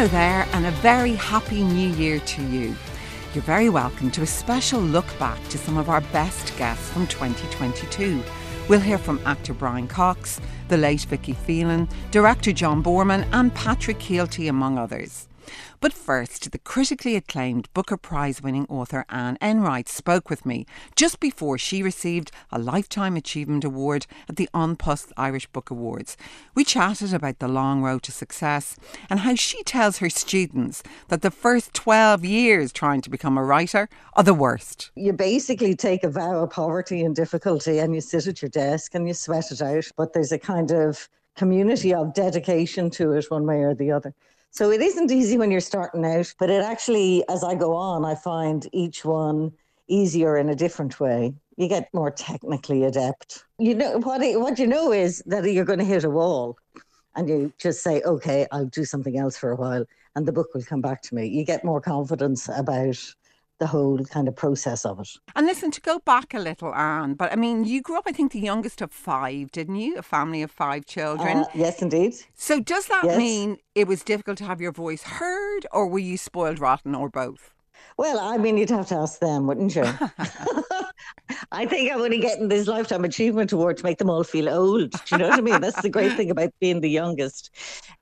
Hello there, and a very happy new year to you. You're very welcome to a special look back to some of our best guests from 2022. We'll hear from actor Brian Cox, the late Vicky Phelan, director John Boorman, and Patrick Kielty, among others. But first, the critically acclaimed Booker Prize winning author Anne Enright spoke with me just before she received a Lifetime Achievement Award at the An Post Irish Book Awards. We chatted about the long road to success and how she tells her students that the first 12 years trying to become a writer are the worst. You basically take a vow of poverty and difficulty and you sit at your desk and you sweat it out, but there's a kind of community of dedication to it one way or the other. So it isn't easy when you're starting out, but it actually, as I go on, I find each one easier in a different way. You get more technically adept. You know what? What you know is that you're going to hit a wall, and you just say, "Okay, I'll do something else for a while," and the book will come back to me. You get more confidence about the whole kind of process of it. And listen, to go back a little, Anne, but I mean, you grew up, I think, the youngest of five, didn't you? A family of five children. Uh, yes, indeed. So does that yes. mean it was difficult to have your voice heard, or were you spoiled rotten, or both? Well, I mean, you'd have to ask them, wouldn't you? I think I'm only getting this Lifetime Achievement Award to make them all feel old. Do you know what I mean? That's the great thing about being the youngest.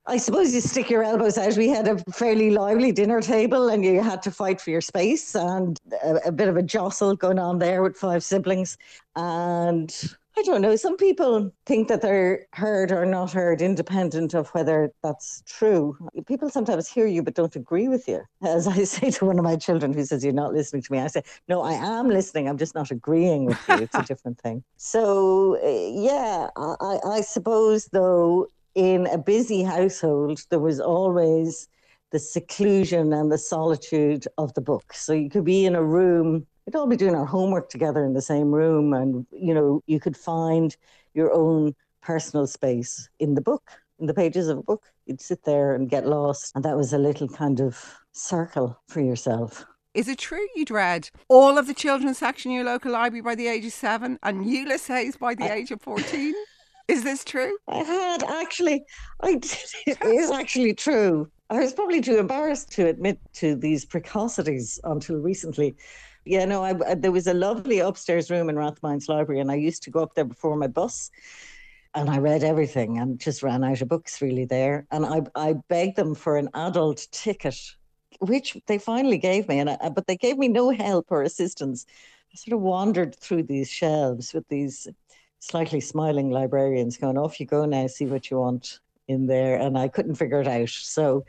I suppose you stick your elbows out. We had a fairly lively dinner table and you had to fight for your space and a, a bit of a jostle going on there with five siblings. And I don't know. Some people think that they're heard or not heard, independent of whether that's true. People sometimes hear you but don't agree with you. As I say to one of my children who says, You're not listening to me, I say, No, I am listening. I'm just not agreeing with you. It's a different thing. So, uh, yeah, I, I suppose, though, in a busy household, there was always the seclusion and the solitude of the book. So you could be in a room we'd all be doing our homework together in the same room and you know you could find your own personal space in the book in the pages of a book you'd sit there and get lost and that was a little kind of circle for yourself is it true you'd read all of the children's section in your local library by the age of seven and Ulysses by the I, age of 14? Is this true? I had actually, I did, it is actually true. I was probably too embarrassed to admit to these precocities until recently. Yeah, no, I, I, there was a lovely upstairs room in Rathmines Library, and I used to go up there before my bus, and I read everything and just ran out of books really there. And I, I begged them for an adult ticket, which they finally gave me, and I, but they gave me no help or assistance. I sort of wandered through these shelves with these slightly smiling librarians going, off you go now, see what you want in there. And I couldn't figure it out. So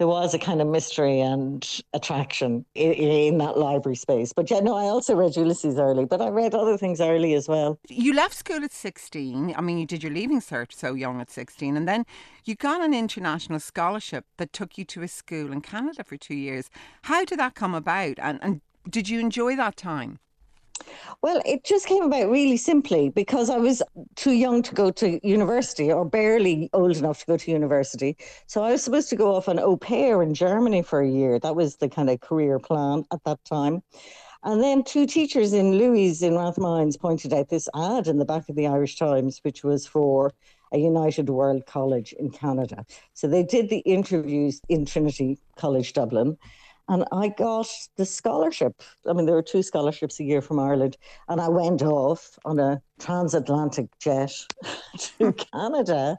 there was a kind of mystery and attraction in, in, that library space. But yeah, no, I also read Ulysses early, but I read other things early as well. You left school at 16. I mean, you did your leaving cert so young at 16. And then you got an international scholarship that took you to a school in Canada for two years. How did that come about? And, and did you enjoy that time? Well, it just came about really simply because I was too young to go to university or barely old enough to go to university. So I was supposed to go off an au pair in Germany for a year. That was the kind of career plan at that time. And then two teachers in Louis in Rathmines pointed out this ad in the back of the Irish Times, which was for a United World College in Canada. So they did the interviews in Trinity College Dublin and I got the scholarship. I mean, there were two scholarships a year from Ireland, and I went off on a transatlantic jet to Canada,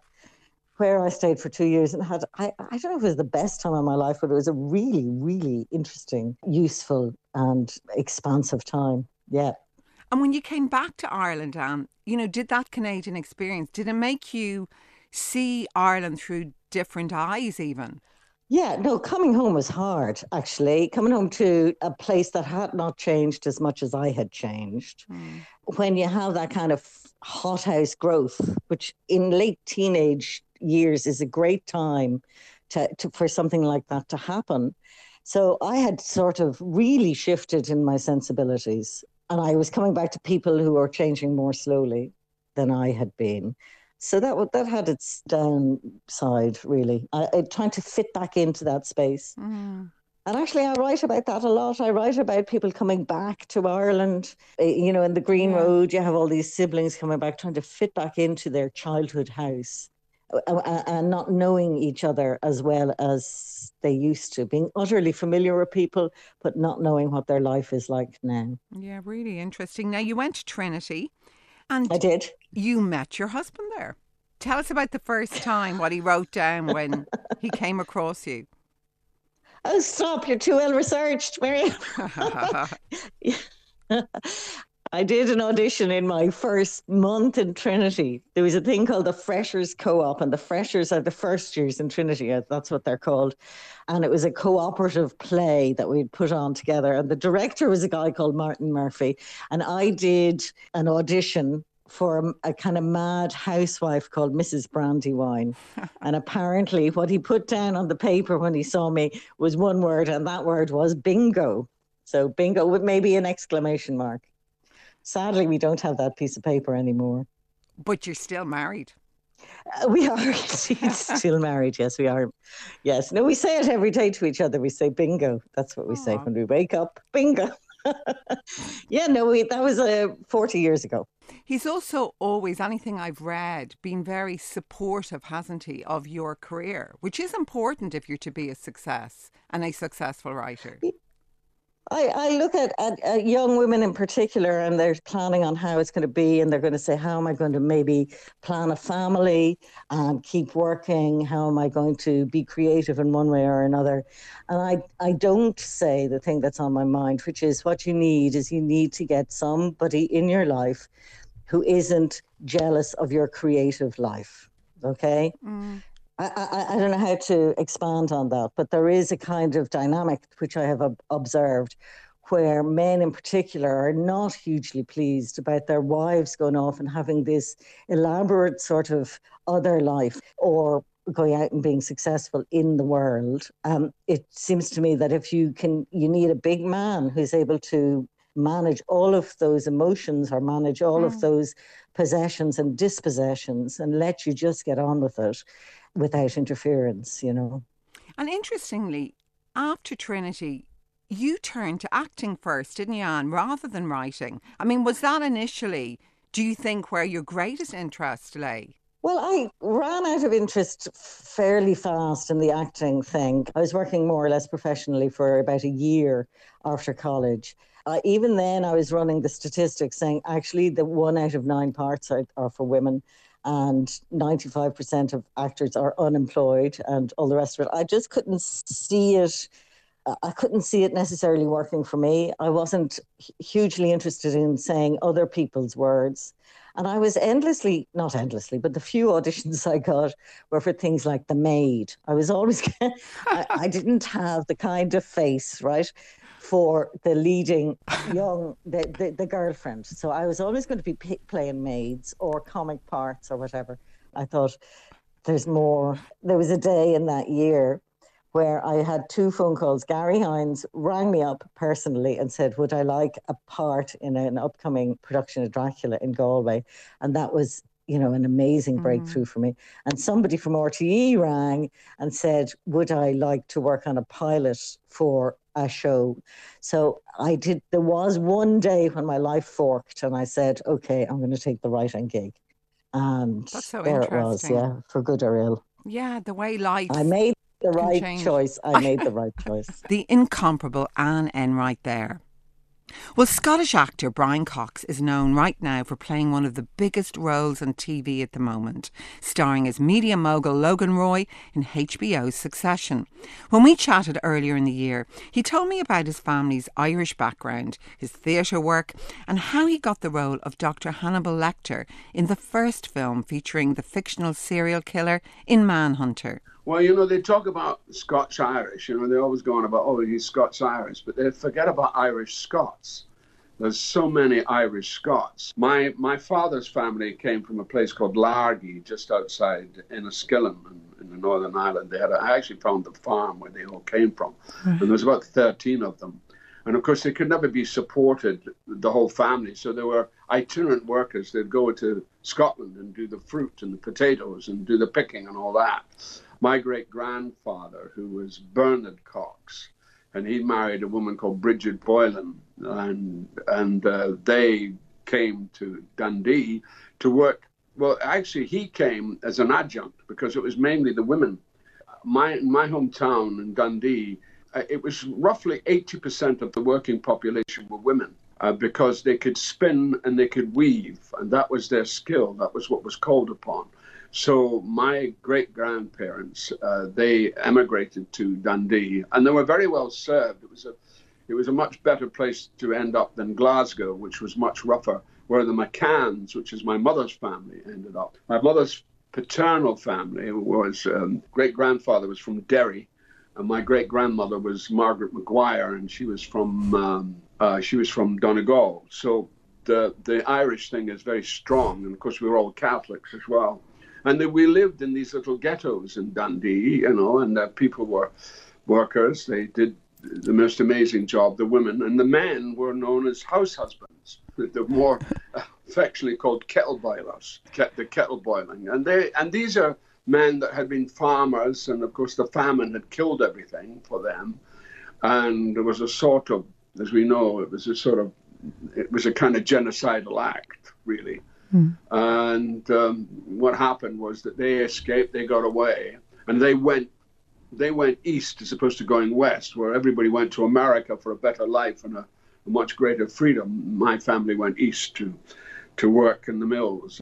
where I stayed for two years and had, I, I don't know if it was the best time of my life, but it was a really, really interesting, useful, and expansive time. Yeah. And when you came back to Ireland, Anne, you know, did that Canadian experience, did it make you see Ireland through different eyes even? Yeah, no, coming home was hard, actually. Coming home to a place that had not changed as much as I had changed. Mm. When you have that kind of hothouse growth, which in late teenage years is a great time to, to, for something like that to happen. So I had sort of really shifted in my sensibilities. And I was coming back to people who were changing more slowly than I had been. So that that had its downside, really. I, I, trying to fit back into that space. Mm. And actually, I write about that a lot. I write about people coming back to Ireland. Eh, you know, in the Green yeah. Road, you have all these siblings coming back, trying to fit back into their childhood house and not knowing each other as well as they used to, being utterly familiar with people, but not knowing what their life is like now. Yeah, really interesting. Now, you went to Trinity and I did. You met your husband there. Tell us about the first time, what he wrote down when he came across you. Oh, stop. You're too well researched, Miriam. I did an audition in my first month in Trinity. There was a thing called the Freshers Co op, and the Freshers are the first years in Trinity. Uh, that's what they're called. And it was a cooperative play that we'd put on together. And the director was a guy called Martin Murphy. And I did an audition for a, a, kind of mad housewife called Mrs. Brandywine. and apparently, what he put down on the paper when he saw me was one word, and that word was bingo. So, bingo with maybe an exclamation mark. Sadly, we don't have that piece of paper anymore. But you're still married. Uh, we are still married. Yes, we are. Yes. No, we say it every day to each other. We say bingo. That's what we Aww. say when we wake up. Bingo. yeah, no, we, that was uh, 40 years ago. He's also always, anything I've read, been very supportive, hasn't he, of your career, which is important if you're to be a success and a successful writer. I, I look at, at, at, young women in particular, and they're planning on how it's going to be, and they're going to say, How am I going to maybe plan a family and keep working? How am I going to be creative in one way or another? And I, I don't say the thing that's on my mind, which is what you need is you need to get somebody in your life who isn't jealous of your creative life. Okay? Mm. I, I, don't know how to expand on that, but there is a kind of dynamic which I have observed where men in particular are not hugely pleased about their wives going off and having this elaborate sort of other life or going out and being successful in the world. Um, it seems to me that if you can, you need a big man who's able to manage all of those emotions or manage all mm. of those possessions and dispossessions and let you just get on with it without interference, you know. And interestingly, after Trinity, you turned to acting first, didn't you, Anne, rather than writing? I mean, was that initially, do you think, where your greatest interest lay? Well, I ran out of interest fairly fast in the acting thing. I was working more or less professionally for about a year after college. Uh, even then, I was running the statistics saying actually the one out of nine parts are, are for women and 95% of actors are unemployed and all the rest of it. I just couldn't see it. I couldn't see it necessarily working for me. I wasn't hugely interested in saying other people's words. And I was endlessly, not endlessly, but the few auditions I got were for things like The Maid. I was always, I, I, didn't have the kind of face, right? for the leading young the, the, the girlfriend. So I was always going to be p- playing maids or comic parts or whatever. I thought there's more. There was a day in that year where I had two phone calls. Garry Hynes rang me up personally and said, Would I like a part in an upcoming production of Dracula in Galway? And that was you know, an amazing mm. breakthrough mm. for me. And somebody from RTE rang and said, Would I like to work on a pilot for a show? So I did. There was one day when my life forked, and I said, Okay, I'm going to take the writing gig. And so there it was, yeah, for good or ill. Yeah, the way life. I made the right change. choice. I made the right choice. the incomparable Anne Enright there. Well, Scottish actor Brian Cox is known right now for playing one of the biggest roles on TV at the moment, starring as media mogul Logan Roy in HBO's Succession. When we chatted earlier in the year, he told me about his family's Irish background, his theatre work, and how he got the role of Dr. Hannibal Lecter in the first film featuring the fictional serial killer in Manhunter. Well, you know, they talk about Scots Irish, you know, they're always going about, oh, he's Scots Irish, but they forget about Irish Scots. There's so many Irish Scots. My my father's family came from a place called Largy, just outside Enniskillen in, in the Northern Ireland. They had a, I actually found the farm where they all came from, and there was about 13 of them. And of course, they could never be supported, the whole family. So they were itinerant workers. They'd go to Scotland and do the fruit and the potatoes and do the picking and all that my great grandfather, who was Bernard Cox, and he married a woman called Bridget Boylan, and and uh, they came to Dundee to work. Well, actually, he came as an adjunct because it was mainly the women. my my hometown in Dundee, uh, it was roughly 80% of the working population were women. Uh, because they could spin and they could weave, and that was their skill. That was what was called upon. So my great grandparents, uh, they emigrated to Dundee, and they were very well served. It was a, it was a much better place to end up than Glasgow, which was much rougher. Where the McCanns, which is my mother's family, ended up. My mother's paternal family was um, great grandfather was from Derry, and my great grandmother was Margaret Maguire, and she was from um, uh, she was from Donegal. So the the Irish thing is very strong, and of course we were all Catholics as well. And we lived in these little ghettos in Dundee, you know, and uh, people were workers. They did the most amazing job. The women and the men were known as house husbands. They're more affectionately called kettle boilers, the kettle boiling, and they and these are men that had been farmers, and of course the famine had killed everything for them, and there was a sort of, as we know, it was a sort of, it was a kind of genocidal act, really. Mm. And um, what happened was that they escaped, they got away, and they went they went east as opposed to going west, where everybody went to America for a better life and a, a much greater freedom. My family went east to to work in the mills.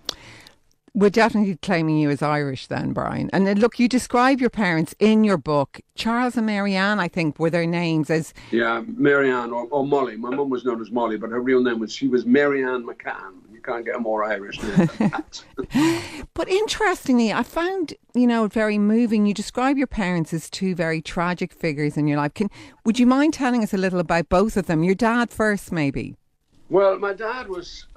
We're definitely claiming you as Irish then, Brian. And look, you describe your parents in your book. Charles and Marianne, I think, were their names as. Yeah, Marianne or, or Molly. My mum was known as Molly, but her real name was, she was Marianne McCann. You can't get a more Irish name than that. but interestingly, I found, you know, very moving. You describe your parents as two very tragic figures in your life. Can Would you mind telling us a little about both of them? Your dad first, maybe. Well, my dad was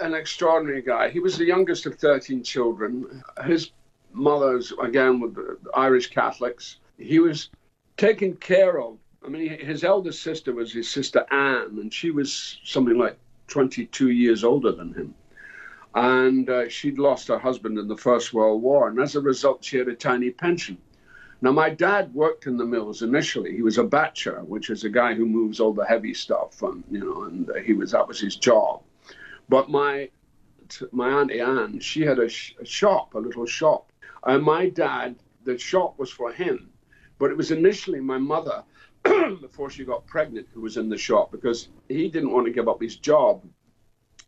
an extraordinary guy. He was the youngest of 13 children. His mother's, again, the Irish Catholics. He was taken care of. I mean, his eldest sister was his sister Anne, and she was something like 22 years older than him. And uh, she'd lost her husband in the First World War, and as a result, she had a tiny pension. Now, my dad worked in the mills initially. He was a batcher, which is a guy who moves all the heavy stuff, and you know, and he was that was his job. But my my auntie Anne, she had a, sh- a shop, a little shop, and my dad, the shop was for him, but it was initially my mother, before she got pregnant, who was in the shop because he didn't want to give up his job.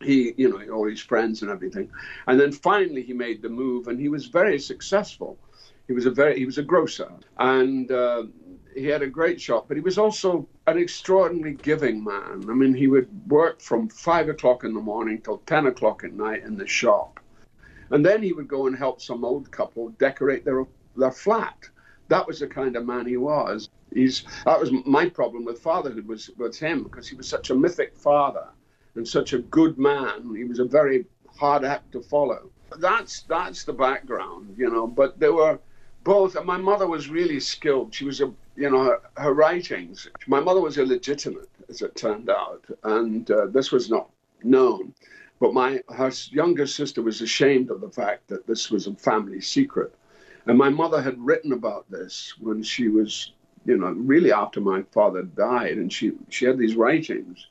He, you know, all his friends and everything, and then finally he made the move, and he was very successful. He was a very he was a grocer, and uh, he had a great shop, but he was also an extraordinarily giving man. I mean, he would work from five o'clock in the morning till 10 o'clock at night in the shop. And then he would go and help some old couple decorate their, their flat. That was the kind of man he was. He's, that was my problem with fatherhood was with him because he was such a mythic father and such a good man. He was a very hard act to follow. That's that's the background, you know. But there were both. My mother was really skilled. She was a you know, her, her, writings. My mother was illegitimate, as it turned out, and uh, this was not known. But my her younger sister was ashamed of the fact that this was a family secret, and my mother had written about this when she was, you know, really after my father died, and she she had these writings,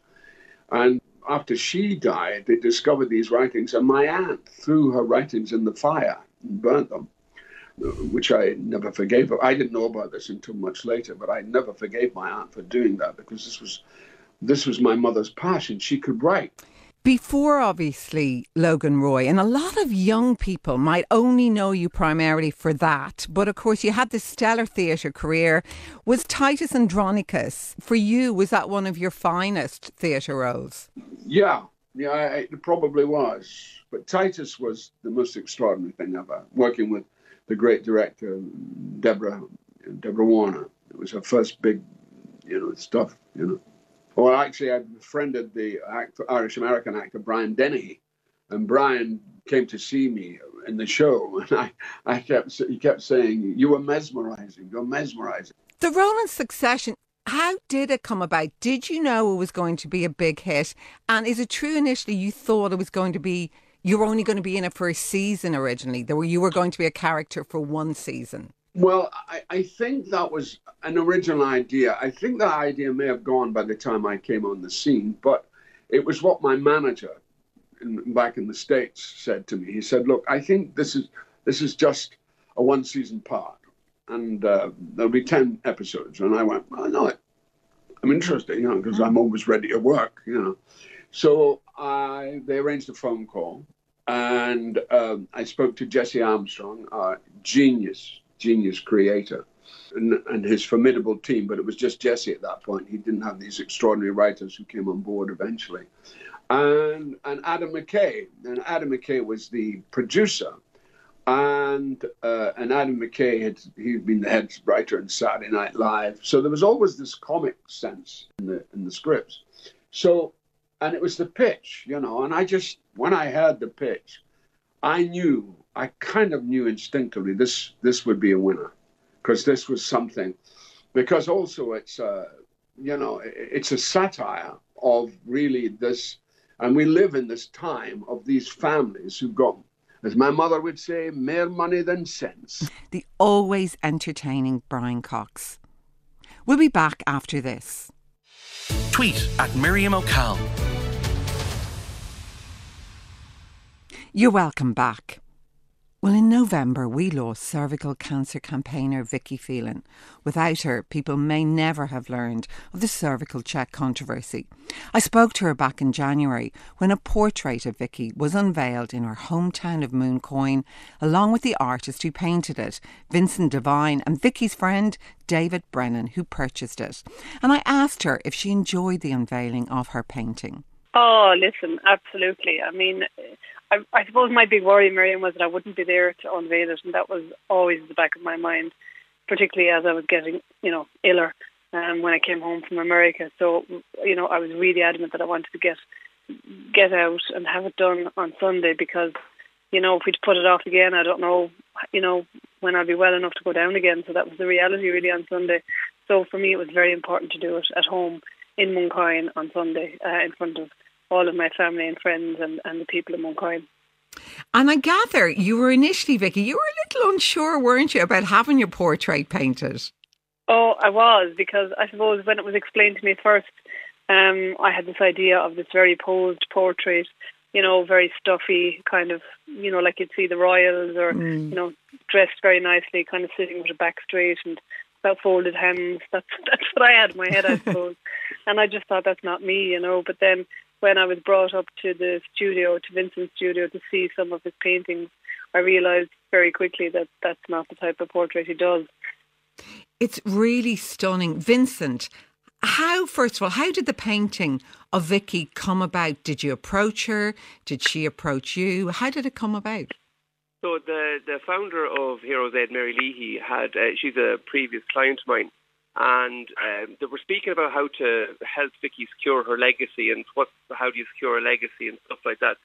and after she died, they discovered these writings, and my aunt threw her writings in the fire and burnt them which I never forgave. I didn't know about this until much later, but I never forgave my aunt for doing that because this was this was my mother's passion. She could write. Before, obviously, Logan Roy, and a lot of young people might only know you primarily for that. But of course, you had this stellar theatre career. Was Titus Andronicus, for you, was that one of your finest theatre roles? Yeah, yeah, it probably was. But Titus was the most extraordinary thing ever, working with the great director Deborah Deborah Warner. It was her first big, you know, stuff. You know. Well, actually, I befriended the Irish American actor Brian Dennehy, and Brian came to see me in the show, and I, I kept he kept saying, "You were mesmerizing. You're mesmerizing." The role in Succession. How did it come about? Did you know it was going to be a big hit? And is it true initially you thought it was going to be you were only going to be in it for a season originally. There were you were going to be a character for one season. Well, I, I think that was an original idea. I think that idea may have gone by the time I came on the scene, but it was what my manager in, back in the states said to me. He said, "Look, I think this is this is just a one season part, and uh, there'll be 10 episodes. And I went, I know it. I'm interested, you know, because I'm always ready to work, you know. So I, they arranged a phone call, and um, I spoke to Jesse Armstrong, a genius, genius creator, and, and, his formidable team. But it was just Jesse at that point. He didn't have these extraordinary writers who came on board eventually, and and Adam McKay, and Adam McKay was the producer and uh, and Adam McKay had he'd been the head writer in Saturday Night Live, so there was always this comic sense in the in the scripts. So, and it was the pitch, you know, and I just when I heard the pitch, I knew I kind of knew instinctively this this would be a winner because this was something because also it's a you know it's a satire of really this and we live in this time of these families who've got as my mother would say, more money than sense. The always entertaining Brian Cox. We'll be back after this. Tweet at Miriam O'Callaghan. You're welcome back. Well, in November, we lost cervical cancer campaigner Vicky Phelan. Without her, people may never have learned of the CervicalCheck controversy. I spoke to her back in January when a portrait of Vicky was unveiled in her hometown of Mooncoin, along with the artist who painted it, Vincent Devine, and Vicky's friend, David Brennan, who purchased it. And I asked her if she enjoyed the unveiling of her painting. Oh, listen, absolutely. I mean, I, I suppose my big worry, Miriam, was that I wouldn't be there to unveil it, and that was always in the back of my mind, particularly as I was getting, you know, iller um, when I came home from America. So, you know, I was really adamant that I wanted to get get out and have it done on Sunday because, you know, if we'd put it off again, I don't know, you know, when I'd be well enough to go down again. So that was the reality really on Sunday. So for me, it was very important to do it at home in Mooncoin on Sunday uh, in front of all of my family and friends and, and the people in Mooncoin. And I gather you were initially, Vicky, you were a little unsure, weren't you, about having your portrait painted? Oh, I was, because I suppose when it was explained to me first, um, I had this idea of this very posed portrait, you know, very stuffy, kind of, you know, like you'd see the royals or, mm. you know, dressed very nicely, kind of sitting with a back straight and about folded hands. That's that's what I had in my head, I suppose. and I just thought that's not me, you know. But then when I was brought up to the studio, to Vincent's studio, to see some of his paintings, I realised very quickly that that's not the type of portrait he does. It's really stunning. Vincent, how, first of all, how did the painting of Vicky come about? Did you approach her? Did she approach you? How did it come about? So the the founder of Heroes Aid, Mary Leahy, had uh, she's a previous client of mine, and um, they were speaking about how to help Vicky secure her legacy and what how do you secure a legacy and stuff like that.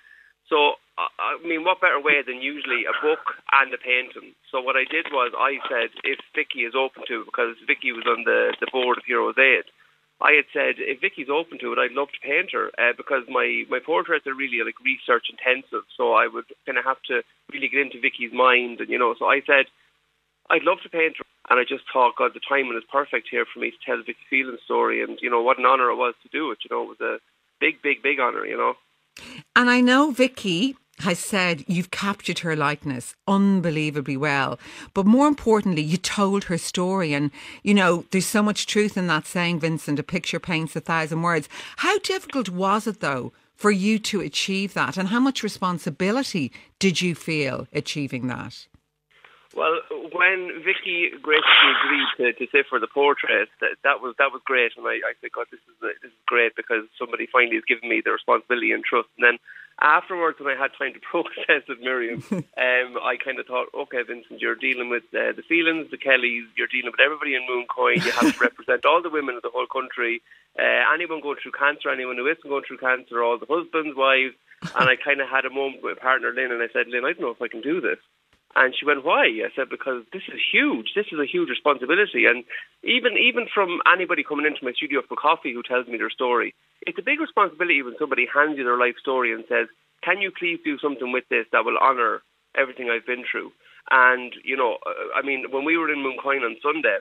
So I mean, what better way than usually a book and a painting? So what I did was I said if Vicky is open to it, because Vicky was on the the board of Heroes Aid. I had said if Vicky's open to it, I'd love to paint her uh, because my my portraits are really like research intensive. So I would kind of have to really get into Vicky's mind, and you know. So I said I'd love to paint. And I just thought, God, the timing is perfect here for me to tell Vicky Phelan's story. And, you know, what an honour it was to do it. You know, it was a big, big, big honour, you know. And I know Vicky has said you've captured her likeness unbelievably well. But more importantly, you told her story. And, you know, there's so much truth in that saying, Vincent, a picture paints a thousand words. How difficult was it, though, for you to achieve that? And how much responsibility did you feel achieving that? Well, when Vicky graciously agreed to, to sit for the portrait, that, that was that was great, and I, I said, God, this is this is great because somebody finally has given me the responsibility and trust. And then afterwards, when I had time to process it, Miriam, um, I kind of thought, okay, Vincent, you're dealing with uh, the Phelans, the Kellys, you're dealing with everybody in Mooncoin. You have to represent all the women of the whole country, uh, anyone going through cancer, anyone who isn't going through cancer, all the husbands, wives. And I kind of had a moment with partner Lynn, and I said, Lynn, I don't know if I can do this. And she went, "Why?" I said, "Because this is huge. This is a huge responsibility, and even even from anybody coming into my studio for coffee who tells me their story, it's a big responsibility when somebody hands you their life story and says, "Can you please do something with this that will honour everything I've been through?" And you know, uh, I mean, when we were in Mooncoin on Sunday,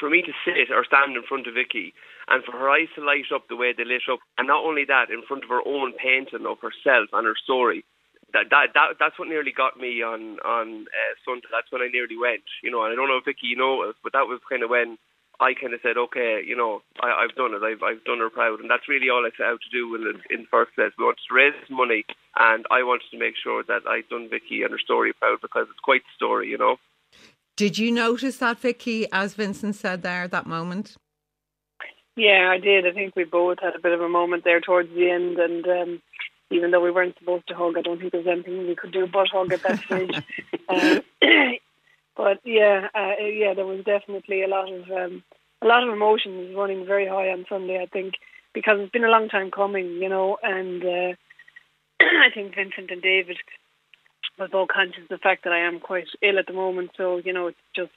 for me to sit or stand in front of Vicky and for her eyes to light up the way they lit up, and not only that, in front of her own painting of herself and her story, that that, that that's what nearly got me on on uh, Sunday. That's when I nearly went. You know, and I don't know if Vicky you know, but that was kind of when I kind of said, okay, you know, I, I've done it. I've I've done her proud, and that's really all I set out to do in the, in the first place. We wanted to raise money, and I wanted to make sure that I'd done Vicky and her story proud because it's quite the story, you know. Did you notice that, Vicky, as Vincent said there, that moment? Yeah, I did. I think we both had a bit of a moment there towards the end, and um, even though we weren't supposed to hug, I don't think there's anything we could do but hug at that stage. um, but yeah, uh, yeah, there was definitely a lot of um, a lot of emotions running very high on Sunday. I think because it's been a long time coming, you know, and uh, I think Vincent and David were both conscious of the fact that I am quite ill at the moment. So you know, it's just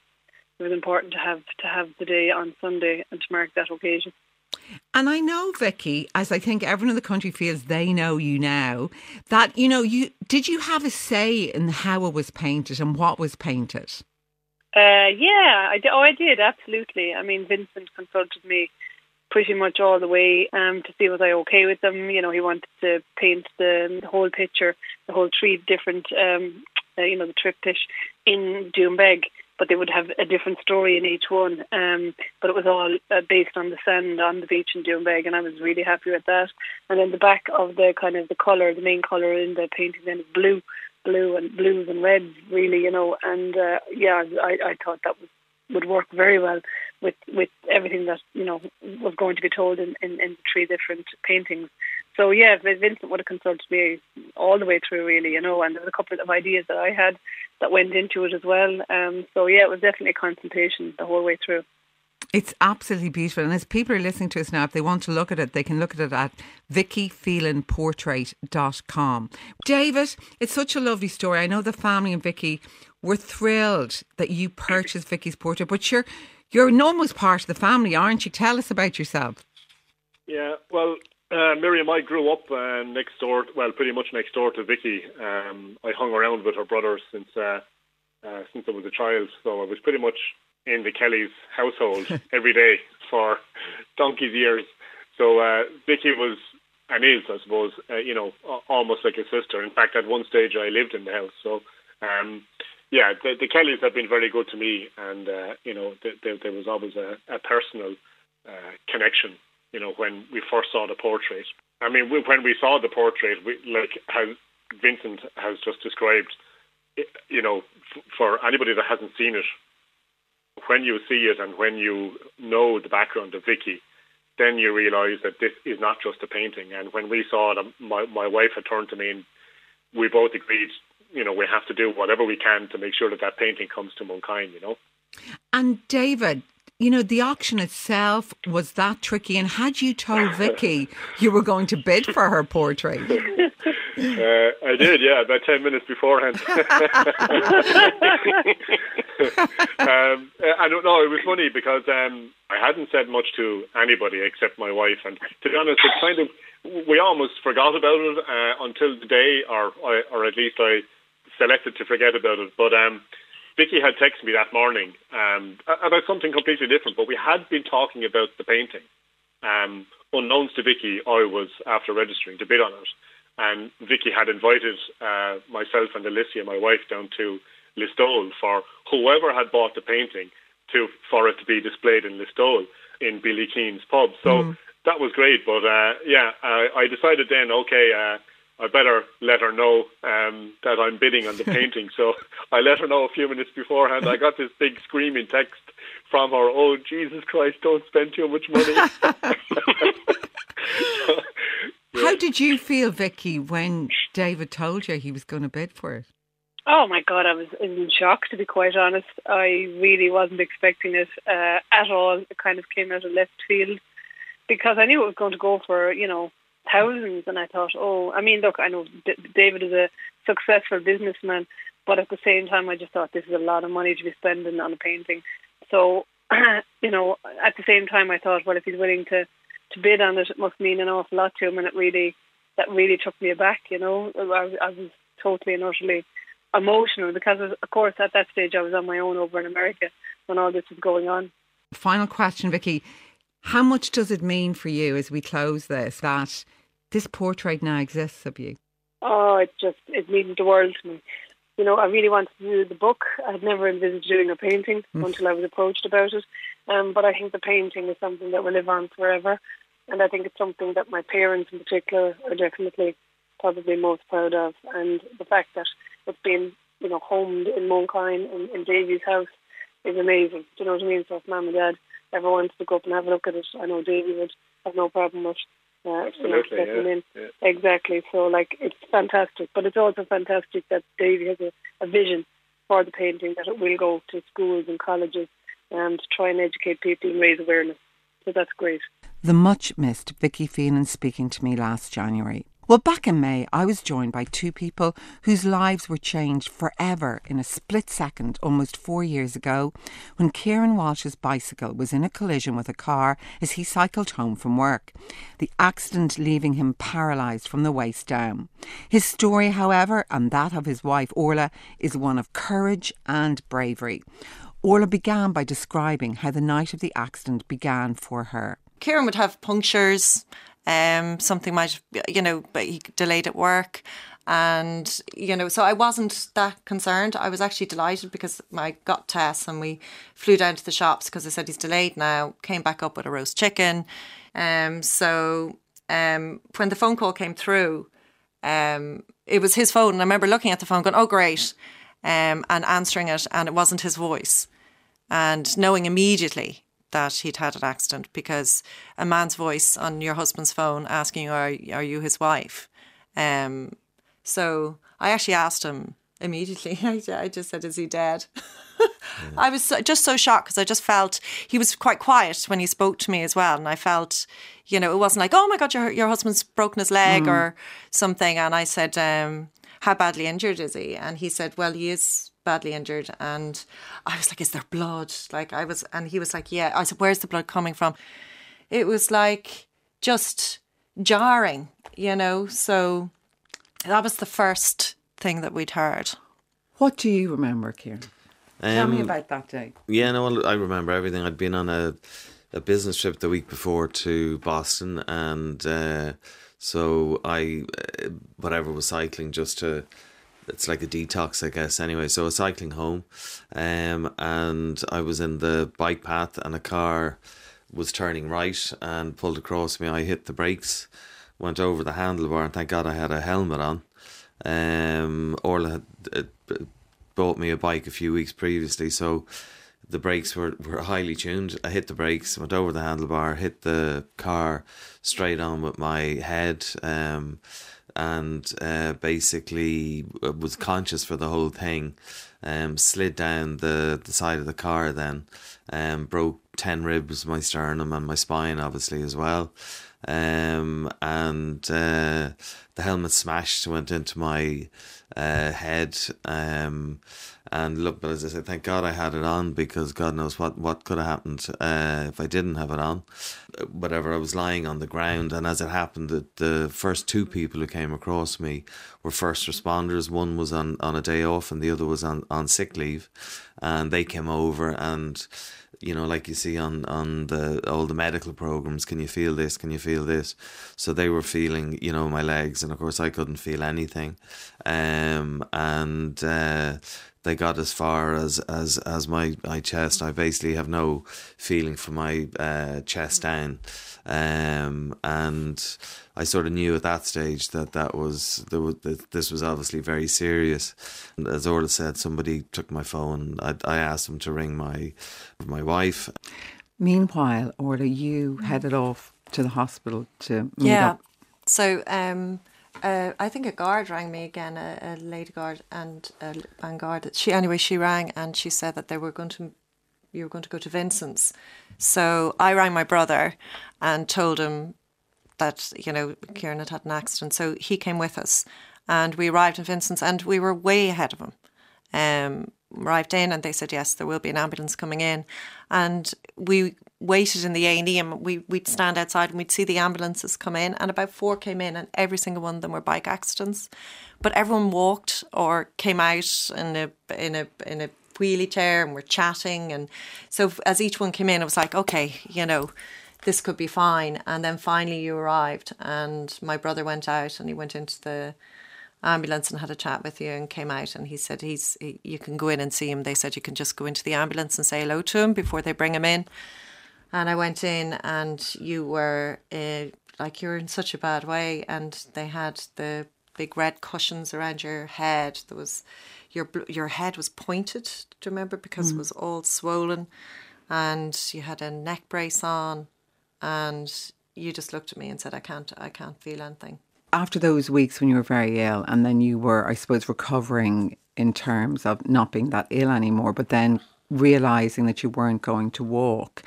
it was important to have to have the day on Sunday and to mark that occasion. And I know, Vicky, as I think everyone in the country feels they know you now, that, you know, you did you have a say in how it was painted and what was painted? Uh, yeah, I did. Oh, I did, absolutely. I mean, Vincent consulted me pretty much all the way um, to see was I okay with them. You know, he wanted to paint the, the whole picture, the whole three different, um, uh, you know, the triptych in Doonbeg but they would have a different story in each one. Um, but it was all uh, based on the sand on the beach in Doonbeg, and I was really happy with that. And then the back of the kind of the colour, the main colour in the painting then is blue, blue and blues and reds, really, you know. And uh, yeah, I, I thought that was would work very well with with everything that you know was going to be told in, in, in three different paintings. So yeah, Vincent would have consulted me all the way through, really, you know, and there was a couple of ideas that I had that went into it as well. Um, so yeah, it was definitely a consultation the whole way through. It's absolutely beautiful. And as people are listening to us now, if they want to look at it, they can look at it at vickyphelanportrait.com. David, it's such a lovely story. I know the family and Vicky were thrilled that you purchased Vicky's portrait, but you're, you're almost part of the family, aren't you? Tell us about yourself. Yeah, well, uh, Miriam, I grew up uh, next door, well, pretty much next door to Vicky. Um, I hung around with her brothers since uh, uh, since I was a child, so I was pretty much in the Kellys' household every day for donkey's years. So uh, Vicky was and is, I suppose, uh, you know, almost like a sister. In fact, at one stage I lived in the house. So, um, yeah, the, the Kellys have been very good to me, and uh, you know, th- th- there was always a, a personal uh, connection you know, when we first saw the portrait. I mean, when we saw the portrait, we, like how Vincent has just described, you know, for anybody that hasn't seen it, when you see it and when you know the background of Vicky, then you realise that this is not just a painting. And when we saw it, um, my, my wife had turned to me and we both agreed, you know, we have to do whatever we can to make sure that that painting comes to Mooncoin, you know. And David, you know, the auction itself was that tricky. And had you told Vicky you were going to bid for her portrait? Uh, I did, yeah, about 10 minutes beforehand. um, I don't know, it was funny because um, I hadn't said much to anybody except my wife. And to be honest, it kind of, we almost forgot about it uh, until the day, or, or at least I selected to forget about it. But um, Vicky had texted me that morning um, about something completely different, but we had been talking about the painting. Um, unknowns to Vicky, I was after registering to bid on it, and Vicky had invited uh, myself and Alicia, my wife, down to Listowel for whoever had bought the painting to for it to be displayed in Listowel in Billy Keane's pub. So mm. that was great, but uh, yeah, uh, I decided then, okay. Uh, I better let her know um, that I'm bidding on the painting. So I let her know a few minutes beforehand. I got this big screaming text from her, oh, Jesus Christ, don't spend too much money. so, yeah. How did you feel, Vicky, when David told you he was going to bid for it? Oh my God, I was in shock to be quite honest. I really wasn't expecting it uh, at all. It kind of came out of left field because I knew it was going to go for, you know, thousands. And I thought, oh, I mean, look, I know D- David is a successful businessman, but at the same time, I just thought this is a lot of money to be spending on a painting. So, you know, at the same time, I thought, well, if he's willing to to bid on it, it must mean an awful lot to him, and it really that really took me aback. You know, I, I was totally and utterly emotional because, of course, at that stage I was on my own over in America when all this was going on. Final question, Vicky. How much does it mean for you as we close this that this portrait now exists of you? Oh, it just it means the world to me. You know, I really wanted to do the book. I had never envisaged doing a painting mm. until I was approached about it. Um, but I think the painting is something that will live on forever, and I think it's something that my parents, in particular, are definitely probably most proud of. And the fact that it's been, you know, homed in Mooncoin in, in Davy's house is amazing. Do you know what I mean? So if mum and dad ever wants to go up and have a look at it, I know Davy would have no problem with. Uh, Absolutely, yeah, yeah. Exactly. So, like, it's fantastic, but it's also fantastic that Davy has a, a vision for the painting that it will go to schools and colleges and try and educate people and raise awareness. So that's great. The much missed Vicky Phelan speaking to me last January. Well, back in May, I was joined by two people whose lives were changed forever in a split second almost four years ago when Kieran Walsh's bicycle was in a collision with a car as he cycled home from work, the accident leaving him paralysed from the waist down. His story, however, and that of his wife Orla, is one of courage and bravery. Orla began by describing how the night of the accident began for her. Kieran would have punctures um, something might, you know, but he delayed at work. And, you know, so I wasn't that concerned. I was actually delighted because I got tests and we flew down to the shops because I said he's delayed now, came back up with a roast chicken. Um, so um, when the phone call came through, um, it was his phone. And I remember looking at the phone going, oh, great, um, and answering it, and it wasn't his voice. And knowing immediately that he'd had an accident because a man's voice on your husband's phone asking are, are you his wife? Um, so I actually asked him immediately. I, just said, is he dead? I was just so shocked because I just felt he was quite quiet when he spoke to me as well. And I felt, you know, it wasn't like, oh my God, your, your husband's broken his leg mm. or something. And I said, um, how badly injured is he? And he said, well, he is badly injured. And I was like, is there blood? Like I was, and he was like, yeah. I said, where's the blood coming from? It was like just jarring, you know? So that was the first thing that we'd heard. What do you remember, Kieran? Um, Tell me about that day. Yeah, no, I remember everything. I'd been on a a business trip the week before to Boston, and uh, so I, uh, whatever was cycling just to it's like a detox, I guess. Anyway, so I was cycling home, um, and I was in the bike path, and a car was turning right and pulled across me. I hit the brakes, went over the handlebar, and thank God I had a helmet on. Um, Orla had uh, bought me a bike a few weeks previously, so the brakes were, were highly tuned. I hit the brakes, went over the handlebar, hit the car straight on with my head. Um, and uh, basically uh, was conscious for the whole thing. Um, slid down the, the side of the car then, um, broke 10 ribs, my sternum and my spine, obviously, as well. Um, and uh, the helmet smashed, went into my uh, head. Um, and look, but as I said, thank God I had it on because God knows what, what could have happened uh, if I didn't have it on. Whatever, I was lying on the ground, and as it happened, the, the first two people who came across me were first responders. One was on, on a day off, and the other was on, on sick leave. And they came over and you know, like you see on on the all the medical programs. Can you feel this? Can you feel this? So they were feeling, you know, my legs, and of course I couldn't feel anything. Um, and uh, they got as far as as as my my chest. I basically have no feeling for my uh, chest down, um, and I sort of knew at that stage that that was that this was obviously very serious. And as Orla said, somebody took my phone. I, I asked them to ring my my wife. Meanwhile, Orla, you headed off to the hospital to yeah. Up. So um, uh, I think a guard rang me again, a, a lady guard and a vanguard. She anyway, she rang and she said that they were going to, you were going to go to Vincent's. So I rang my brother and told him that you know Kieran had had an accident. So he came with us, and we arrived in Vincent's, and we were way ahead of him. Um, arrived in, and they said yes, there will be an ambulance coming in, and we waited in the A and E, and we we'd stand outside and we'd see the ambulances come in, and about four came in, and every single one of them were bike accidents, but everyone walked or came out in a in a in a wheelie chair and were chatting, and so as each one came in, it was like okay, you know. This could be fine, and then finally you arrived, and my brother went out, and he went into the ambulance and had a chat with you and came out and he said he's he, you can go in and see him. They said you can just go into the ambulance and say hello to him before they bring him in. And I went in and you were uh, like you're in such a bad way and they had the big red cushions around your head. There was your your head was pointed. Do you remember because mm. it was all swollen, and you had a neck brace on, and you just looked at me and said, "I can't, I can't feel anything." After those weeks when you were very ill, and then you were, I suppose, recovering in terms of not being that ill anymore, but then realizing that you weren't going to walk.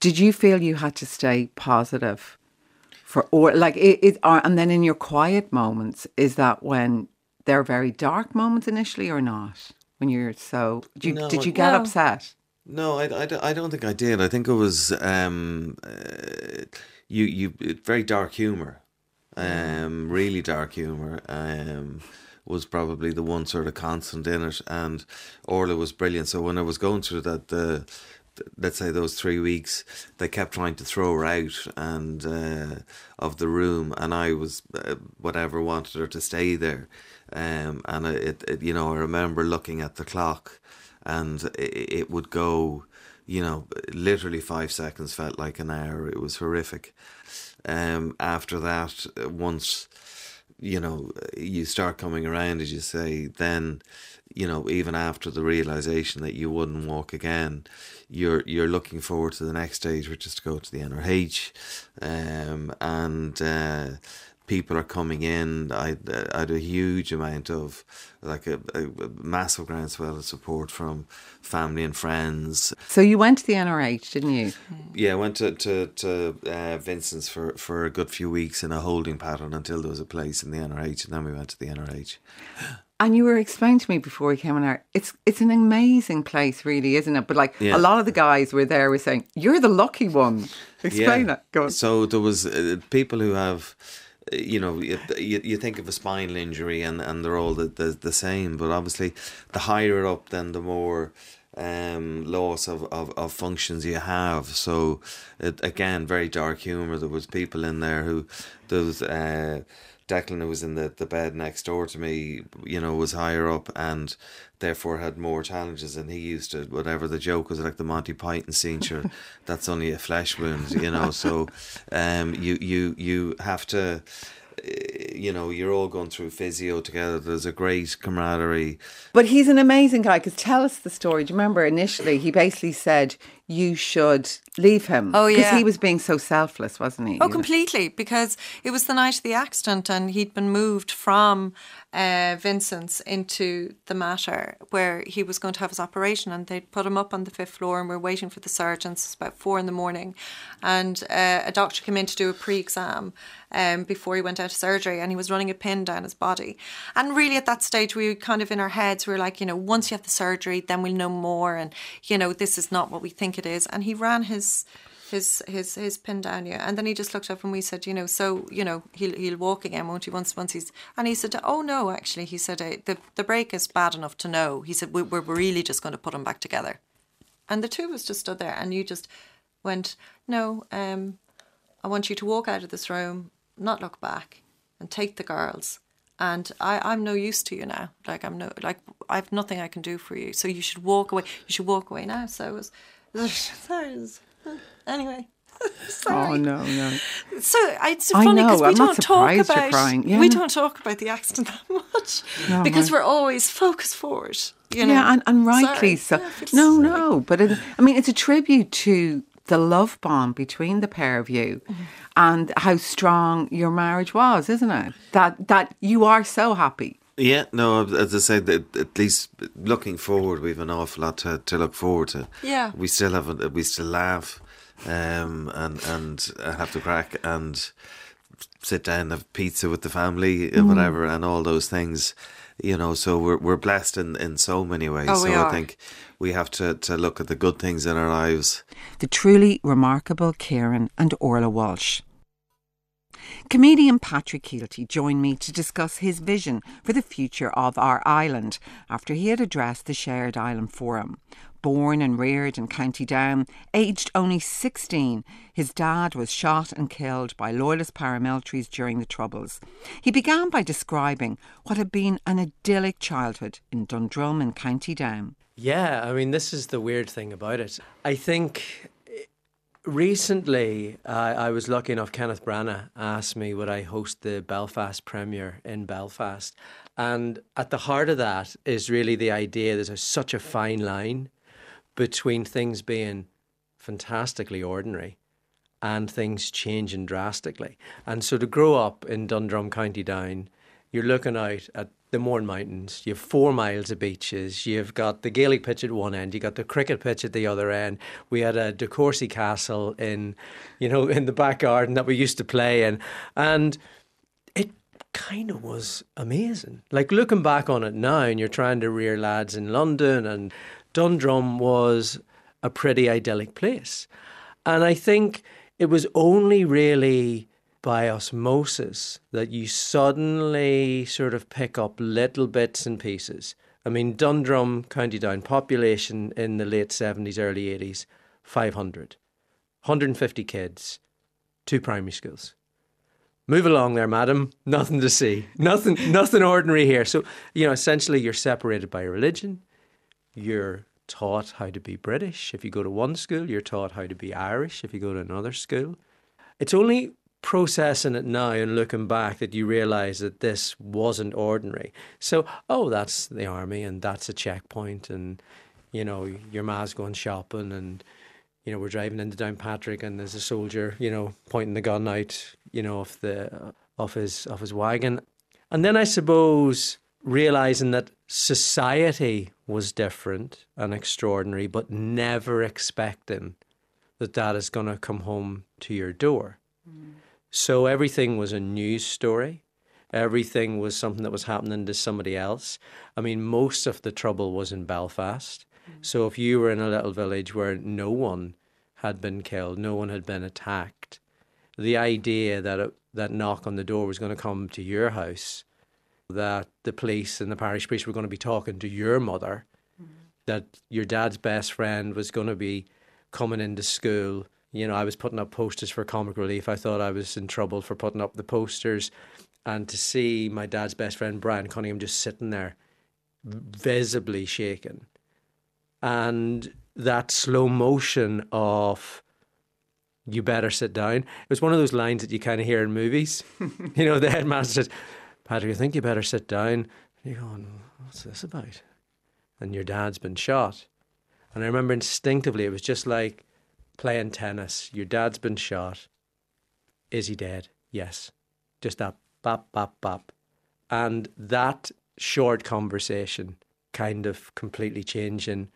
Did you feel you had to stay positive for or like it, it or, and then in your quiet moments is that when they're very dark moments initially or not when you're so did you, no, did you get no. upset no I, I, I don't think I did. I think it was um uh, you you very dark humor. Um really dark humor um was probably the one sort of constant in it. And Orla was brilliant. So when I was going through that the let's say those three weeks, they kept trying to throw her out and uh, of the room, and I was uh, whatever wanted her to stay there. Um, and it, it, you know, I remember looking at the clock, and it, it would go, you know, literally five seconds felt like an hour. It was horrific. Um, after that, once you know you start coming around, as you say, then you know, even after the realization that you wouldn't walk again, you're you're looking forward to the next stage, which is to go to the NRH, um, and uh, people are coming in. I, I had a huge amount of like a, a, massive groundswell of support from family and friends. So you went to the NRH, didn't you? Yeah, I went to to, to uh, Vincent's for, for a good few weeks in a holding pattern until there was a place in the NRH, and then we went to the NRH. And you were explaining to me before we came on air, it's it's an amazing place, really, isn't it? But like yeah. a lot of the guys were there were saying, "You're the lucky one." Explain yeah. it. Go on. So there was uh, people who have you know, you, you think of a spinal injury and, and they're all the, the, the same, but obviously the higher up, then the more um, loss of, of, of functions you have. So, it, again, very dark humour. There was people in there who, was, uh, Declan, who was in the, the bed next door to me, you know, was higher up and therefore had more challenges. And he used to, whatever the joke was, like the Monty Python scene, sure, that's only a flesh wound, you know. So um, you, you, you have to Eh, you know, you're all going through physio together. There's a great camaraderie. But he's an amazing guy because tell us the story. Do you remember initially he basically said you should leave him? Oh, yeah. Because he was being so selfless, wasn't he? Oh, completely. Because it was the night of the accident and he'd been moved from uh, Vincent's into the Mater where he was going to have his operation and they'd put him up on the fifth floor and we're waiting for the surgeons. It's about four in the morning. And uh, a doctor came in to do a pre exam um, before he went out to surgery and he was running a pin down his body. And really at that stage, we were kind of in our heads, we were like, you know, once you have the surgery, then we'll know more. And, you know, this is not what we think it is. And he ran his his his his pin down you and then he just looked up and we said you know so you know he'll he'll walk again won't he once once he's and he said oh no actually he said uh, the the break is bad enough to know he said we, we're really just going to put him back together and the two of us just stood there and you just went no um I want you to walk out of this room not look back and take the girls and I, I'm no use to you now. Like I'm no like I've nothing I can do for you. So you should walk away. You should walk away now. So it was, Anyway. Sorry. Oh no, no. So it's funny because we I'm don't talk about yeah. we don't talk about the accident that much no, because right. we're always focused forward. You know? Yeah, and, and rightly sorry. so. Yeah, no, sorry. no, but it, I mean it's a tribute to the love bond between the pair of you mm-hmm. and how strong your marriage was, isn't it? That that you are so happy. Yeah, no, as I said, at least looking forward, we've an awful lot to, to look forward to. Yeah, we still have, a, we still laugh, um, and and have to crack and sit down, have pizza with the family, mm. whatever, and all those things. You know, so we're we're blessed in, in so many ways. Oh, so I think we have to, to look at the good things in our lives. The truly remarkable Kieran and Orla Walsh. Comedian Patrick Kielty joined me to discuss his vision for the future of our island after he had addressed the Shared Island Forum. Born and reared in County Down, aged only 16, his dad was shot and killed by loyalist paramilitaries during the Troubles. He began by describing what had been an idyllic childhood in Dundrum in County Down. Yeah, I mean, this is the weird thing about it. I think recently uh, I was lucky enough, Kenneth Branagh asked me would I host the Belfast premiere in Belfast. And at the heart of that is really the idea there's such a fine line between things being fantastically ordinary and things changing drastically. And so to grow up in Dundrum, County Down, you're looking out at the Mourne Mountains. You have four miles of beaches. You've got the Gaelic pitch at one end. You got the cricket pitch at the other end. We had a De Courcy Castle in, you know, in the back garden that we used to play in, and it kind of was amazing. Like looking back on it now, and you're trying to rear lads in London and Dundrum was a pretty idyllic place. And I think it was only really by osmosis that you suddenly sort of pick up little bits and pieces. I mean, Dundrum, County Down, population in the late 70s, early 80s, 500. 150 kids, two primary schools. Move along there, madam. Nothing to see. Nothing, nothing ordinary here. So, you know, essentially you're separated by religion, you're taught how to be British. If you go to one school, you're taught how to be Irish. If you go to another school, it's only processing it now and looking back that you realize that this wasn't ordinary. So, oh, that's the army and that's a checkpoint, and you know, your ma's going shopping, and you know, we're driving into Downpatrick, and there's a soldier, you know, pointing the gun out, you know, off the off his off his wagon, and then I suppose realizing that society was different and extraordinary, but never expecting that that is going to come home to your door. Mm. So everything was a news story. Everything was something that was happening to somebody else. I mean, most of the trouble was in Belfast. Mm. So if you were in a little village where no one had been killed, no one had been attacked, the idea that it, that knock on the door was going to come to your house that the police and the parish priest were going to be talking to your mother, mm-hmm. that your dad's best friend was going to be coming into school. You know, I was putting up posters for comic relief. I thought I was in trouble for putting up the posters. And to see my dad's best friend, Brian Cunningham, just sitting there, visibly shaken. And that slow motion of, you better sit down. It was one of those lines that you kind of hear in movies. you know, the headmaster says, Patrick, I think you better sit down. And you're going, what's this about? And your dad's been shot. And I remember instinctively, it was just like playing tennis. Your dad's been shot. Is he dead? Yes. Just that bop, bop, bop. And that short conversation kind of completely changing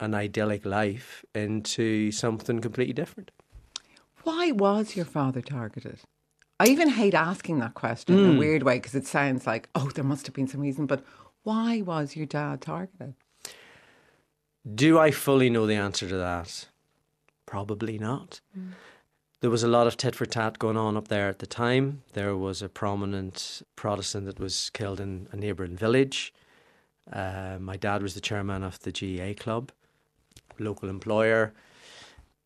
an idyllic life into something completely different. Why was your father targeted? I even hate asking that question mm. in a hmm. weird way because it sounds like, oh, there must have been some reason. But why was your dad targeted? Do I fully know the answer to that? Probably not. Mm. There was a lot of tit for tat going on up there at the time. There was a prominent Protestant that was killed in a neighbouring village. Uh, my dad was the chairman of the GAA club, local employer.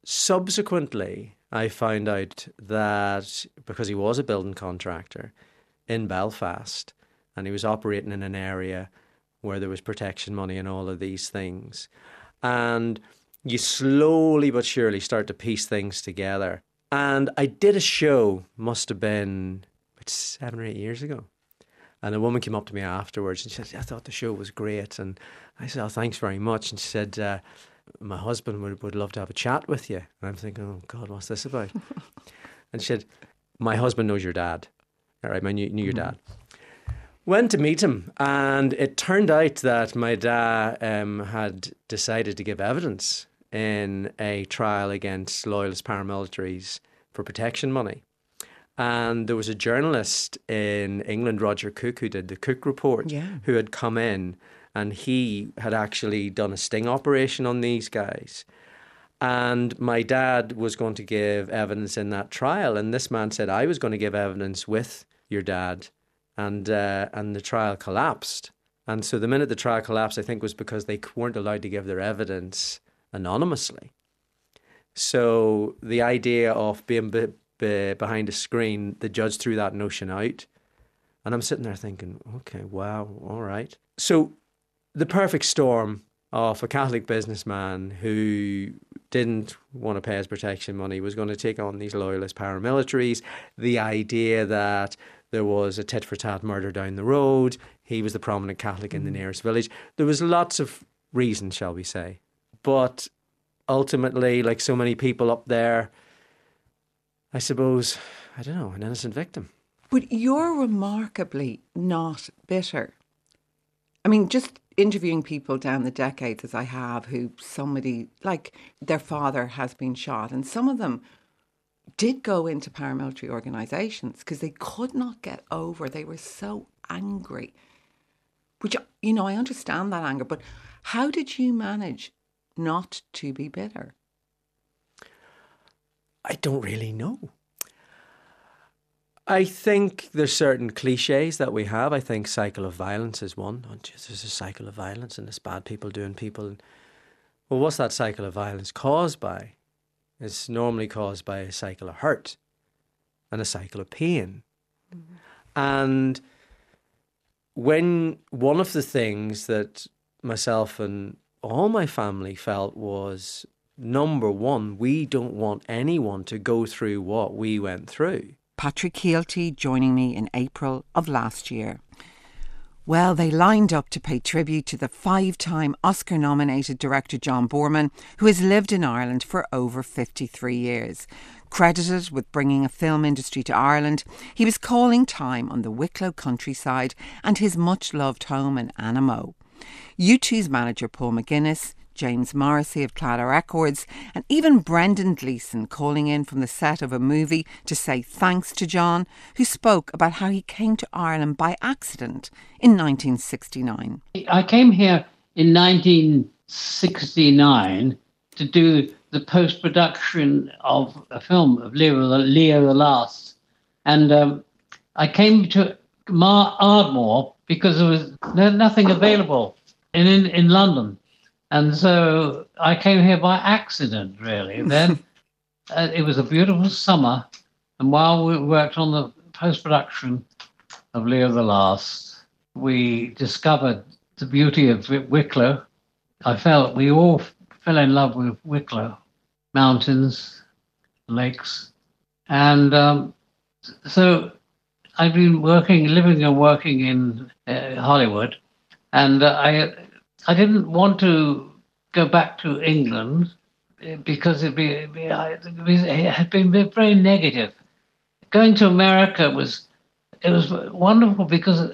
Subsequently, I found out that because he was a building contractor in Belfast and he was operating in an area where there was protection money and all of these things. And you slowly but surely start to piece things together. And I did a show, must have been about seven or eight years ago. And a woman came up to me afterwards and she said, I thought the show was great. And I said, Oh, thanks very much. And she said, uh, my husband would, would love to have a chat with you. And I'm thinking, oh God, what's this about? and she said, my husband knows your dad. All right, I knew, knew your dad. Went to meet him, and it turned out that my dad um, had decided to give evidence in a trial against loyalist paramilitaries for protection money. And there was a journalist in England, Roger Cook, who did the Cook report, yeah. who had come in and he had actually done a sting operation on these guys. And my dad was going to give evidence in that trial, and this man said I was going to give evidence with your dad, and uh, and the trial collapsed. And so the minute the trial collapsed, I think was because they weren't allowed to give their evidence anonymously. So the idea of being be, be behind a screen, the judge threw that notion out, and I'm sitting there thinking, okay, wow, all right. So the perfect storm of a Catholic businessman who didn't want to pay his protection money, was going to take on these loyalist paramilitaries. The idea that there was a tit for tat murder down the road. He was the prominent Catholic in the mm. nearest village. There was lots of reasons, shall we say. But ultimately, like so many people up there, I suppose, I don't know, an innocent victim. But you're remarkably not bitter. I mean, just interviewing people down the decades as I have who somebody like their father has been shot, and some of them did go into paramilitary organizations because they could not get over. They were so angry. Which, you know, I understand that anger, but how did you manage not to be bitter? I don't really know. I think there's certain cliches that we have. I think cycle of violence is one. Oh, geez, there's a cycle of violence and it's bad people doing people. Well, what's that cycle of violence caused by? It's normally caused by a cycle of hurt and a cycle of pain. Mm-hmm. And when one of the things that myself and all my family felt was number one, we don't want anyone to go through what we went through. Patrick Kielty joining me in April of last year. Well, they lined up to pay tribute to the five time Oscar nominated director John Boorman, who has lived in Ireland for over 53 years. Credited with bringing a film industry to Ireland, he was calling time on the Wicklow countryside and his much loved home in Annamoe. U2's manager Paul McGuinness James Morrissey of Claddagh Records, and even Brendan Gleeson calling in from the set of a movie to say thanks to John, who spoke about how he came to Ireland by accident in 1969. I came here in 1969 to do the post production of a film of Leo, Leo the Last. And um, I came to Mar- Ardmore because there was no, nothing available in, in, in London. And so I came here by accident, really. Then uh, it was a beautiful summer, and while we worked on the post production of Leo the Last, we discovered the beauty of Wicklow. I felt we all fell in love with Wicklow mountains, lakes, and um, so I've been working, living and working in uh, Hollywood, and uh, I I didn't want to go back to England because it'd be, it'd be, it had been very negative. Going to America was it was wonderful because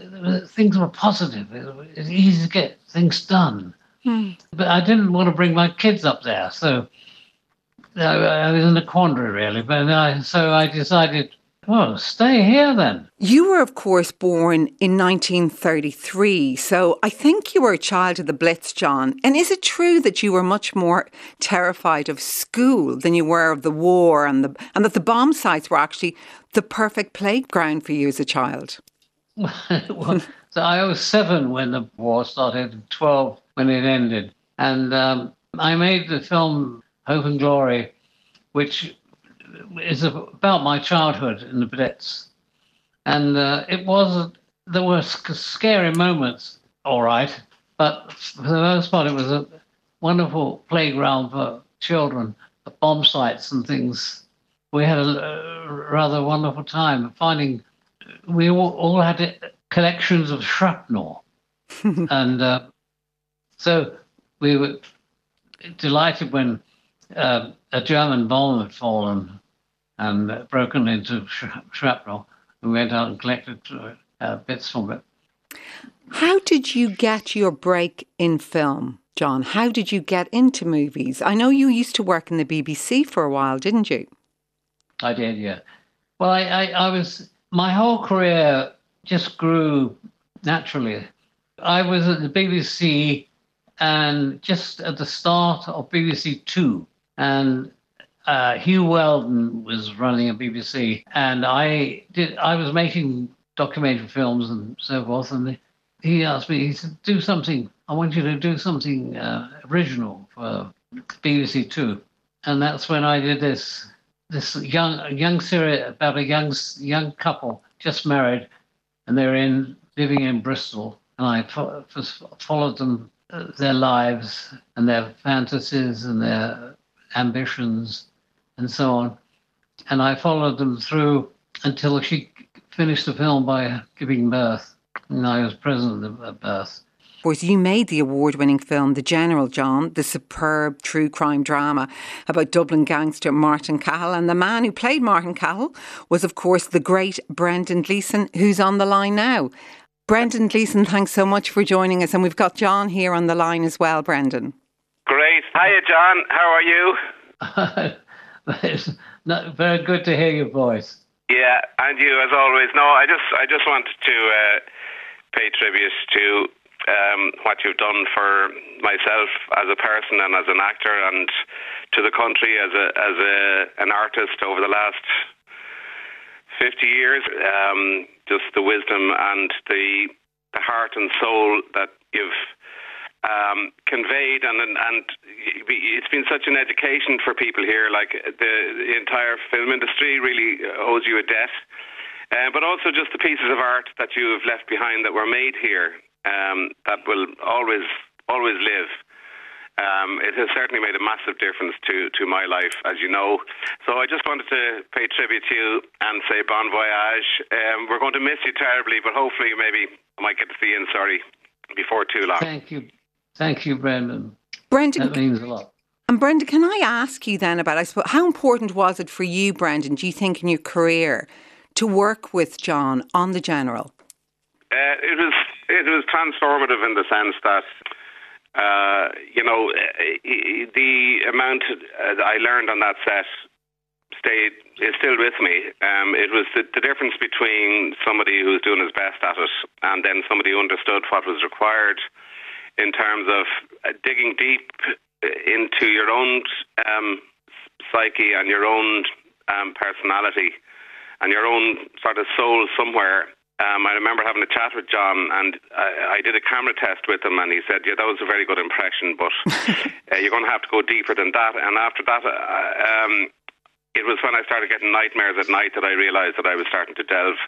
things were positive. It was easy to get things done. Hmm. But I didn't want to bring my kids up there, so I was in a quandary really. But I, so I decided well, stay here then. You were, of course, born in 1933, so I think you were a child of the Blitz, John. And is it true that you were much more terrified of school than you were of the war and, the, and that the bomb sites were actually the perfect playground for you as a child? well, so I was seven when the war started, 12 when it ended. And um, I made the film Hope and Glory, which is about my childhood in the Blitz, and uh, it was there were scary moments, all right, but for the most part, it was a wonderful playground for children, the bomb sites and things. We had a, rather wonderful time finding. We all, all had collections of shrapnel, and uh, so we were delighted when uh, a German bomb had fallen and broken into shrapnel. We went out and collected uh, bits from it. How did you get your break in film, John? How did you get into movies? I know you used to work in the BBC for a while, didn't you? I did, yeah. Well, I, I, I was, my whole career just grew naturally. I was at the BBC and just at the start of BBC Two, and uh, Huw Wheldon was running a BBC, and I did. I was making documentary films and so forth, and he asked me. He said, "Do something. I want you to do something uh, original for BBC Two," and that's when I did this. This young young series about a young young couple just married, and they're in living in Bristol, and I fo- followed them uh, their lives and their fantasies and their ambitions and so on. And I followed them through until she finished the film by giving birth. And I was present at the birth. Of course, you made the award winning film The General John, the superb true crime drama about Dublin gangster Martin Cahill. And the man who played Martin Cahill was, of course, the great Brendan Gleeson, who's on the line now. Brendan Gleeson, thanks so much for joining us. And we've got John here on the line as well, Brendan. Great. Hiya, John. How are you? it's not very good to hear your voice. Yeah, and you as always. No, I just I just wanted to uh, pay tribute to um, what you've done for myself as a person and as an actor, and to the country as a as a an artist over the last fifty years. Um, just the wisdom and the the heart and soul that you've um, conveyed, and, and and it's been such an education for people here. Like the, the entire film industry really owes you a debt, uh, but also just the pieces of art that you have left behind that were made here um, that will always always live. Um, it has certainly made a massive difference to, to my life, as you know. So I just wanted to pay tribute to you and say bon voyage. Um, we're going to miss you terribly, but hopefully maybe I might get to see you in Surrey before too long. Thank you. Thank you, Brendan. Brendan, that means a lot. And Brendan, can I ask you then about, I suppose, how important was it for you, Brendan, do you think, in your career to work with John on The General? Uh, it was it was transformative in the sense that uh, you know the amount uh, I learned on that set stayed is still with me. Um, it was the, the difference between somebody who was doing his best at it and then somebody who understood what was required in terms of uh, digging deep into your own um, psyche and your own um, personality and your own sort of soul somewhere. Um, I remember having a chat with John, and I, I, did a camera test with him, and he said, "Yeah, that was a very good impression, but uh, you're going to have to go deeper than that." And after that, uh, um, it was when I started getting nightmares at night that I realised that I was starting to delve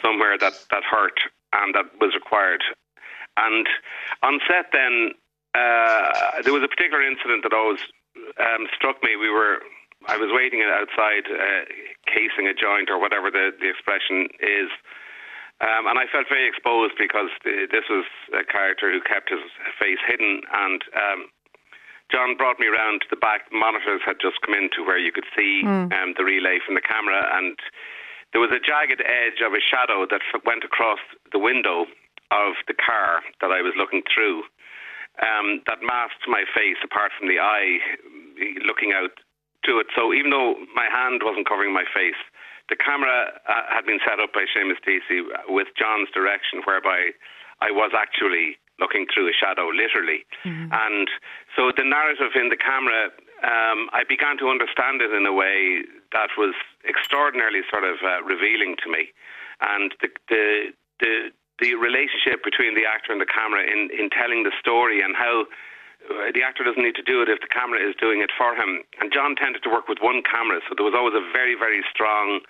somewhere that that hurt and that was required. And on set, then uh, there was a particular incident that always um, struck me. We were, I was waiting outside, uh, casing a joint or whatever the, the expression is. Um, and I felt very exposed because this was a character who kept his face hidden. And um, John brought me around to the back. Monitors had just come into where you could see mm. um, the relay from the camera, and there was a jagged edge of a shadow that went across the window of the car that I was looking through um, that masked my face apart from the eye looking out to it. So even though my hand wasn't covering my face, the camera uh, had been set up by Seamus Deasy with John's direction, whereby I was actually looking through a shadow, literally. Mm-hmm. And so the narrative in the camera, um, I began to understand it in a way that was extraordinarily sort of uh, revealing to me. And the, the, the the relationship between the actor and the camera in, in telling the story and how uh, the actor doesn't need to do it if the camera is doing it for him. And John tended to work with one camera, so there was always a very, very strong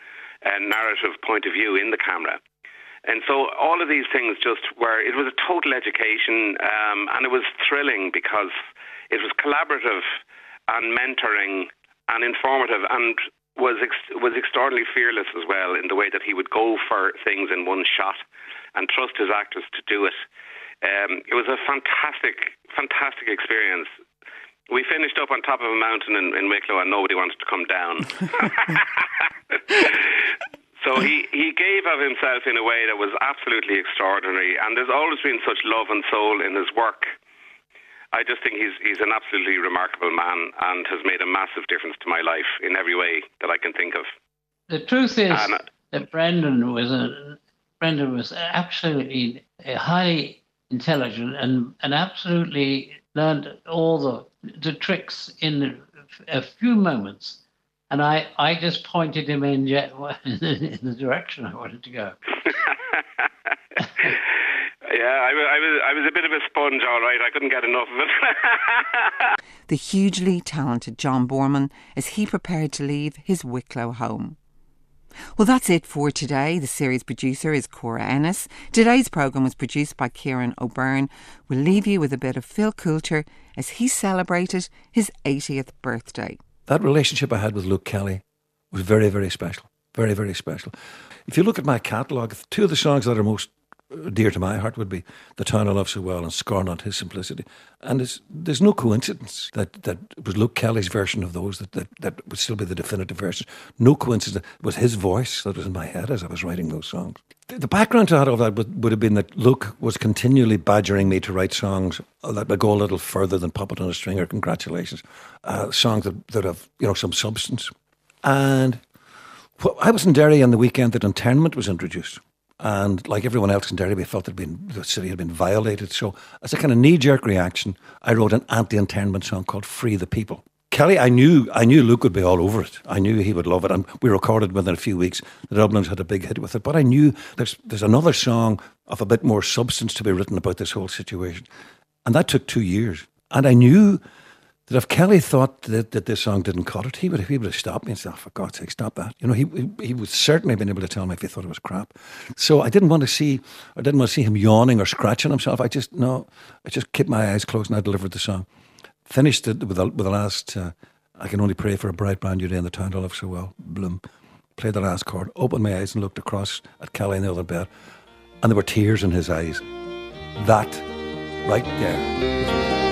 uh, narrative point of view in the camera. And so all of these things just were, it was a total education um, and it was thrilling because it was collaborative and mentoring and informative and was ex- was extraordinarily fearless as well in the way that he would go for things in one shot and trust his actors to do it. Um, it was a fantastic, fantastic experience. We finished up on top of a mountain in, in Wicklow and nobody wanted to come down. so he, he gave of himself in a way that was absolutely extraordinary. And there's always been such love and soul in his work. I just think he's he's an absolutely remarkable man and has made a massive difference to my life in every way that I can think of. The truth is and, that Brendan was a Brendan was absolutely highly intelligent and, and absolutely learned all the, the tricks in a few moments, and I, I just pointed him in, in the direction I wanted to go. Yeah, I, I, was I was a bit of a sponge, all right. I couldn't get enough of it. the hugely talented John Boorman as he prepared to leave his Wicklow home. Well, that's it for today. The series producer is Cora Ennis. Today's programme was produced by Kieran O'Byrne. We'll leave you with a bit of Phil Coulter as he celebrated his 80th birthday. That relationship I had with Luke Kelly was very, very special. Very, very special. If you look at my catalogue, two of the songs that are most dear to my heart would be The Town I Love So Well and Scorn Not His Simplicity. And there's, no coincidence that, that it was Luke Kelly's version of those that, that, that would still be the definitive version. No coincidence. It was his voice that was in my head as I was writing those songs. The, background to that of that would, would have been that Luke was continually badgering me to write songs that would go a little further than Puppet on a String or Congratulations. Uh, songs that, that have, you know, some substance. And I was in Derry on the weekend that internment was introduced. And like everyone else in Derry, we felt that the city had been violated. So, as a kind of knee jerk reaction, I wrote an anti internment song called Free the People. Kelly, I knew I knew Luke would be all over it. I knew he would love it, and we recorded within a few weeks. The Dubliners had a big hit with it, but I knew there's there's another song of a bit more substance to be written about this whole situation, and that took two years. And I knew that if Kelly thought that, that this song didn't cut it, he would, he would have stopped me and said, oh, for God's sake, stop that. You know, he, he, would certainly have been able to tell me if he thought it was crap. So I didn't want to see, I didn't want to see him yawning or scratching himself. I just, no, I just kept my eyes closed and I delivered the song. Finished it with the, with the last, uh, I can only pray for a bright brand new day in the town I love so well, bloom. Played the last chord, opened my eyes and looked across at Kelly in the other bed, and there were tears in his eyes. That, right there.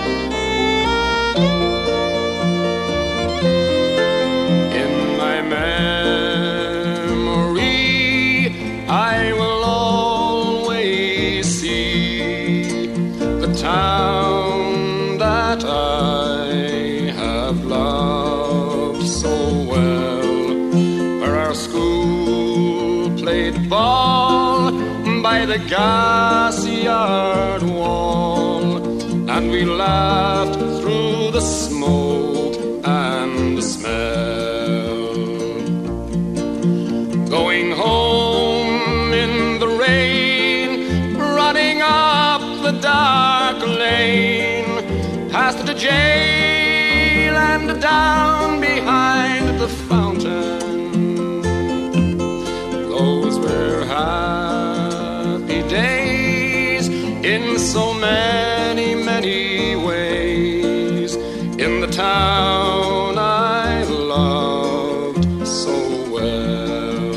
The town that I have loved so well. For our school played ball by the gas yard wall, and we laughed the smoke and the smell. Going home in the rain, running up the dark lane, past the jail and down behind the fountain. Those were happy days in so many, many town I loved so well.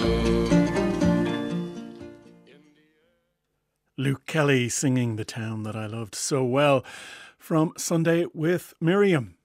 Luke Kelly singing The Town That I Loved So Well from Sunday with Miriam.